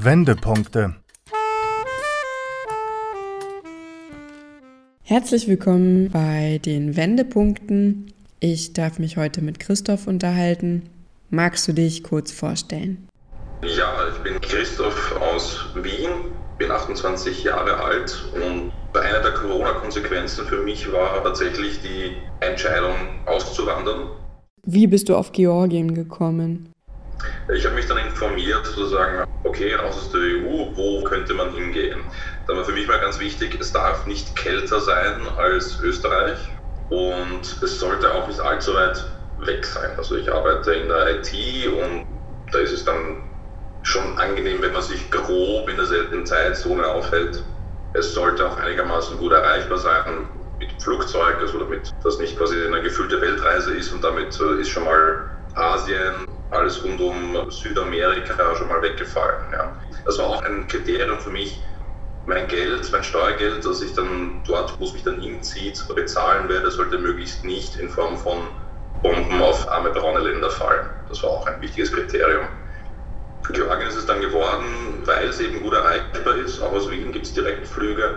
Wendepunkte. Herzlich willkommen bei den Wendepunkten. Ich darf mich heute mit Christoph unterhalten. Magst du dich kurz vorstellen? Ja, ich bin Christoph aus Wien, bin 28 Jahre alt und eine der Corona-Konsequenzen für mich war tatsächlich die Entscheidung auszuwandern. Wie bist du auf Georgien gekommen? Ich habe mich dann informiert, sozusagen, okay, raus aus der EU, wo könnte man hingehen? Da war für mich mal ganz wichtig, es darf nicht kälter sein als Österreich und es sollte auch nicht allzu weit weg sein. Also ich arbeite in der IT und da ist es dann schon angenehm, wenn man sich grob in derselben Zeitzone aufhält. Es sollte auch einigermaßen gut erreichbar sein mit Flugzeug, also damit das nicht quasi eine gefüllte Weltreise ist und damit äh, ist schon mal Asien, alles rund um Südamerika schon mal weggefallen. Ja. Das war auch ein Kriterium für mich, mein Geld, mein Steuergeld, das ich dann dort, wo es mich dann hinzieht, bezahlen werde, sollte möglichst nicht in Form von Bomben auf arme braune Länder fallen. Das war auch ein wichtiges Kriterium. Georgien ist es dann geworden, weil es eben gut erreichbar ist. Auch aus Wien gibt es Direktflüge.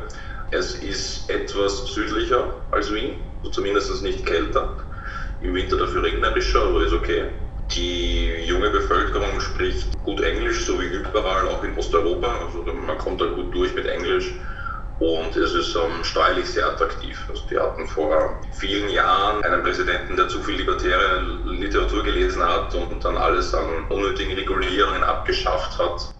Es ist etwas südlicher als Wien, also zumindest nicht kälter. Im Winter dafür regnerischer, aber ist okay. Die junge Bevölkerung spricht gut Englisch, so wie überall, auch in Osteuropa. Also man kommt da gut durch mit Englisch. Und es ist ähm, steuerlich sehr attraktiv. Also die hatten vor vielen Jahren einen Präsidenten, der zu viel libertäre Literatur gelesen hat und dann alles an unnötigen Regulierungen abgeschafft hat,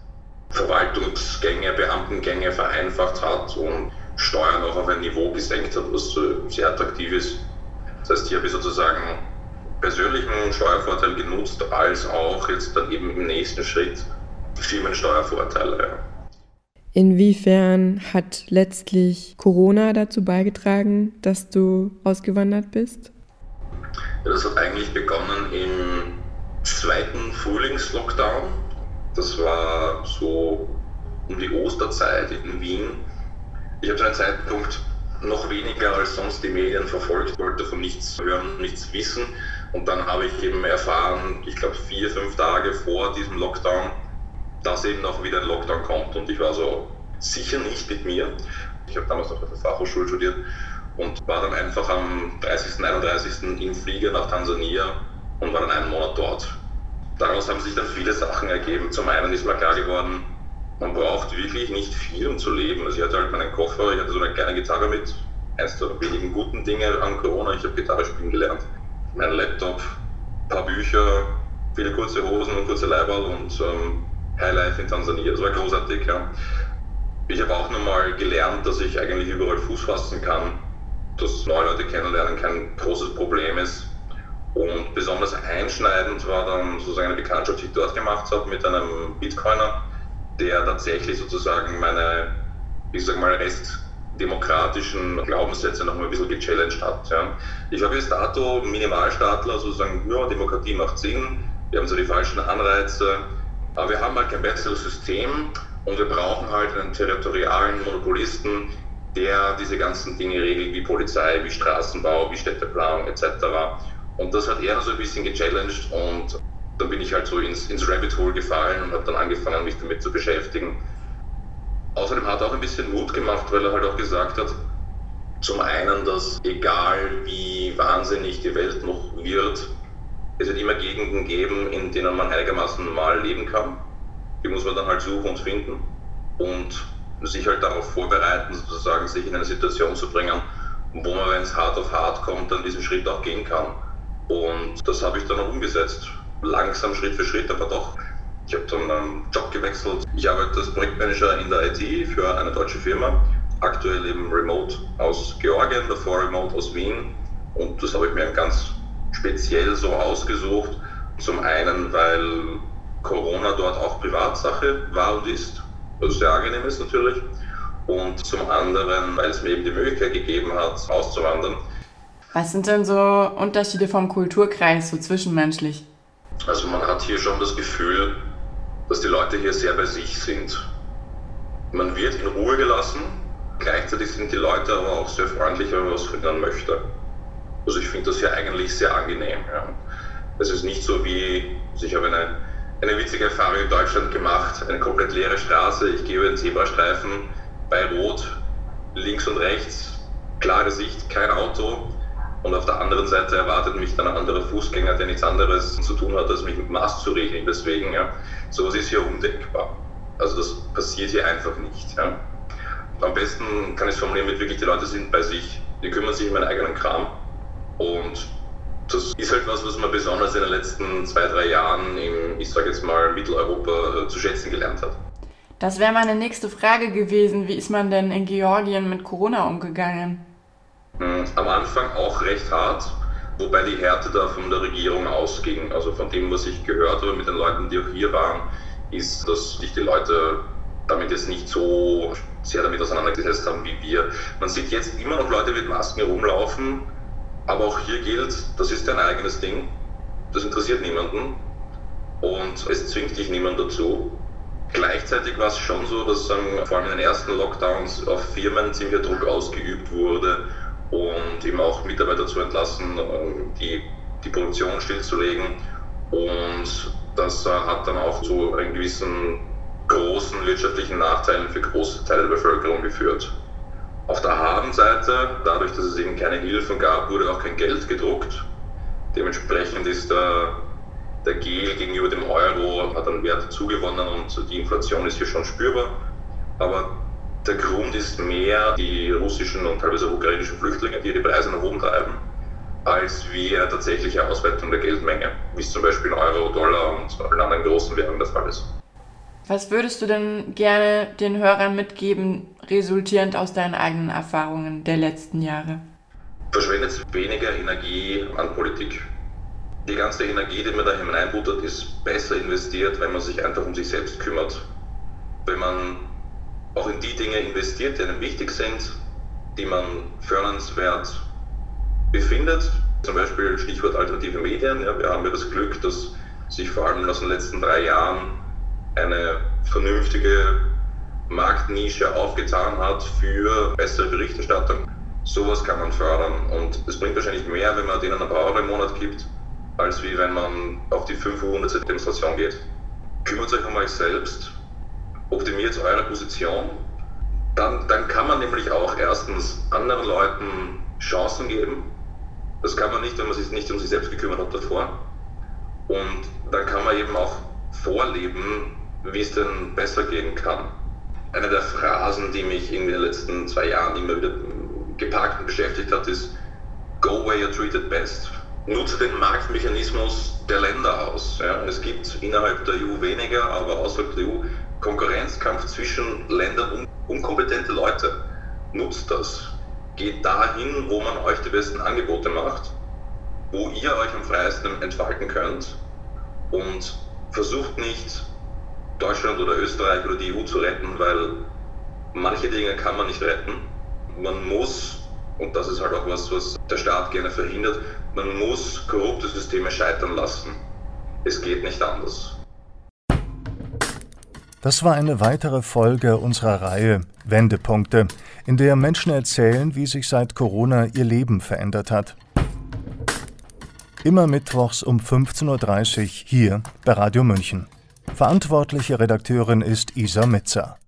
Verwaltungsgänge, Beamtengänge vereinfacht hat und Steuern auch auf ein Niveau gesenkt hat, was sehr attraktiv ist. Das heißt, hier habe ich sozusagen persönlichen Steuervorteil genutzt, als auch jetzt dann eben im nächsten Schritt Firmensteuervorteile. Inwiefern hat letztlich Corona dazu beigetragen, dass du ausgewandert bist? Ja, das hat eigentlich begonnen im zweiten Frühlingslockdown. Das war so um die Osterzeit in Wien. Ich habe zu einem Zeitpunkt noch weniger als sonst die Medien verfolgt, wollte von nichts hören, nichts wissen. Und dann habe ich eben erfahren, ich glaube vier, fünf Tage vor diesem Lockdown, dass eben noch wieder ein Lockdown kommt. Und ich war so sicher nicht mit mir. Ich habe damals noch auf der Fachhochschule studiert und war dann einfach am 30., 31. im Flieger nach Tansania und war dann einen Monat dort. Daraus haben sich dann viele Sachen ergeben. Zum einen ist mir klar geworden, man braucht wirklich nicht viel, um zu leben. Also ich hatte halt meinen Koffer, ich hatte so eine kleine Gitarre mit, eines der wenigen guten Dinge an Corona. Ich habe Gitarre spielen gelernt, mein Laptop, ein paar Bücher, viele kurze Hosen und kurze Leiberl und ähm, Highlife in Tansania. Das war großartig. Ja. Ich habe auch nochmal gelernt, dass ich eigentlich überall Fuß fassen kann, dass neue Leute kennenlernen kein großes Problem ist. Und besonders einschneidend war dann sozusagen eine Bekanntschaft, die ich dort gemacht habe mit einem Bitcoiner, der tatsächlich sozusagen meine, ich sag mal, restdemokratischen Glaubenssätze nochmal ein bisschen gechallenged hat. Ja. Ich habe bis dato Minimalstaatler sozusagen, ja, Demokratie macht Sinn, wir haben so die falschen Anreize, aber wir haben halt kein besseres System und wir brauchen halt einen territorialen Monopolisten, der diese ganzen Dinge regelt, wie Polizei, wie Straßenbau, wie Städteplanung etc. Und das hat er so ein bisschen gechallenged und dann bin ich halt so ins, ins Rabbit Hole gefallen und habe dann angefangen, mich damit zu beschäftigen. Außerdem hat er auch ein bisschen Mut gemacht, weil er halt auch gesagt hat, zum einen, dass egal wie wahnsinnig die Welt noch wird, es wird immer Gegenden geben, in denen man einigermaßen normal leben kann die muss man dann halt suchen und finden und sich halt darauf vorbereiten, sozusagen sich in eine Situation zu bringen, wo man, wenn es hart auf hart kommt, dann diesen Schritt auch gehen kann. Und das habe ich dann auch umgesetzt. Langsam, Schritt für Schritt, aber doch. Ich habe dann einen Job gewechselt. Ich arbeite als Projektmanager in der IT für eine deutsche Firma. Aktuell eben remote aus Georgien, davor remote aus Wien. Und das habe ich mir ganz speziell so ausgesucht. Zum einen, weil Corona dort auch Privatsache war und ist, was sehr angenehm ist natürlich. Und zum anderen, weil es mir eben die Möglichkeit gegeben hat, auszuwandern. Was sind denn so Unterschiede vom Kulturkreis, so zwischenmenschlich? Also man hat hier schon das Gefühl, dass die Leute hier sehr bei sich sind. Man wird in Ruhe gelassen, gleichzeitig sind die Leute aber auch sehr freundlich, wenn man was von ihnen möchte. Also ich finde das hier eigentlich sehr angenehm. Ja. Es ist nicht so wie, also ich habe eine eine witzige Erfahrung in Deutschland gemacht. Eine komplett leere Straße, ich gehe über den Zebrastreifen bei Rot, links und rechts, klare Sicht, kein Auto. Und auf der anderen Seite erwartet mich dann ein anderer Fußgänger, der nichts anderes zu tun hat, als mich mit Maß zu regeln. Deswegen, ja, sowas ist hier undenkbar. Also das passiert hier einfach nicht. Ja. Am besten kann ich es formulieren mit wirklich, die Leute sind bei sich, die kümmern sich um ihren eigenen Kram. Und das ist halt was, was man besonders in den letzten zwei, drei Jahren im, ich sage jetzt mal, Mitteleuropa äh, zu schätzen gelernt hat. Das wäre meine nächste Frage gewesen. Wie ist man denn in Georgien mit Corona umgegangen? Am Anfang auch recht hart, wobei die Härte da von der Regierung ausging. Also von dem, was ich gehört habe mit den Leuten, die auch hier waren, ist, dass sich die Leute damit jetzt nicht so sehr damit auseinandergesetzt haben wie wir. Man sieht jetzt immer noch Leute mit Masken rumlaufen, aber auch hier gilt, das ist dein eigenes Ding. Das interessiert niemanden und es zwingt dich niemand dazu. Gleichzeitig war es schon so, dass ähm, vor allem in den ersten Lockdowns auf Firmen ziemlicher Druck ausgeübt wurde und eben auch Mitarbeiter zu entlassen, ähm, die, die Produktion stillzulegen. Und das äh, hat dann auch zu einem gewissen großen wirtschaftlichen Nachteilen für große Teile der Bevölkerung geführt. Auf der Habenseite, dadurch, dass es eben keine Hilfen gab, wurde auch kein Geld gedruckt. Dementsprechend ist der der Gel gegenüber dem Euro hat an Wert zugewonnen und die Inflation ist hier schon spürbar. Aber der Grund ist mehr die russischen und teilweise ukrainischen Flüchtlinge, die die Preise nach oben treiben, als wie eine tatsächliche Ausweitung der Geldmenge, wie es zum Beispiel in Euro, Dollar und allen anderen großen Währungen der Fall ist. Was würdest du denn gerne den Hörern mitgeben, resultierend aus deinen eigenen Erfahrungen der letzten Jahre? Verschwendet weniger Energie an Politik die ganze Energie, die man da hineinbuttert, ist besser investiert, wenn man sich einfach um sich selbst kümmert. Wenn man auch in die Dinge investiert, die einem wichtig sind, die man fördernswert befindet. Zum Beispiel Stichwort alternative Medien. Ja, wir haben ja das Glück, dass sich vor allem aus den letzten drei Jahren eine vernünftige Marktnische aufgetan hat für bessere Berichterstattung. Sowas kann man fördern und es bringt wahrscheinlich mehr, wenn man denen ein paar Euro im Monat gibt, als wie wenn man auf die 500. Demonstration geht. Kümmert euch um euch selbst, optimiert eure Position, dann, dann kann man nämlich auch erstens anderen Leuten Chancen geben. Das kann man nicht, wenn man sich nicht um sich selbst gekümmert hat davor. Und dann kann man eben auch vorleben, wie es denn besser gehen kann. Eine der Phrasen, die mich in den letzten zwei Jahren immer wieder geparkt und beschäftigt hat, ist Go where you're treated best nutze den Marktmechanismus der Länder aus. Ja. Es gibt innerhalb der EU weniger, aber außerhalb der EU Konkurrenzkampf zwischen Ländern und unkompetente Leute. Nutzt das. Geht dahin, wo man euch die besten Angebote macht, wo ihr euch am freiesten entfalten könnt und versucht nicht Deutschland oder Österreich oder die EU zu retten, weil manche Dinge kann man nicht retten. Man muss und das ist halt auch was, was der Staat gerne verhindert. Man muss korrupte Systeme scheitern lassen. Es geht nicht anders. Das war eine weitere Folge unserer Reihe Wendepunkte, in der Menschen erzählen, wie sich seit Corona ihr Leben verändert hat. Immer mittwochs um 15.30 Uhr hier bei Radio München. Verantwortliche Redakteurin ist Isa Mitzer.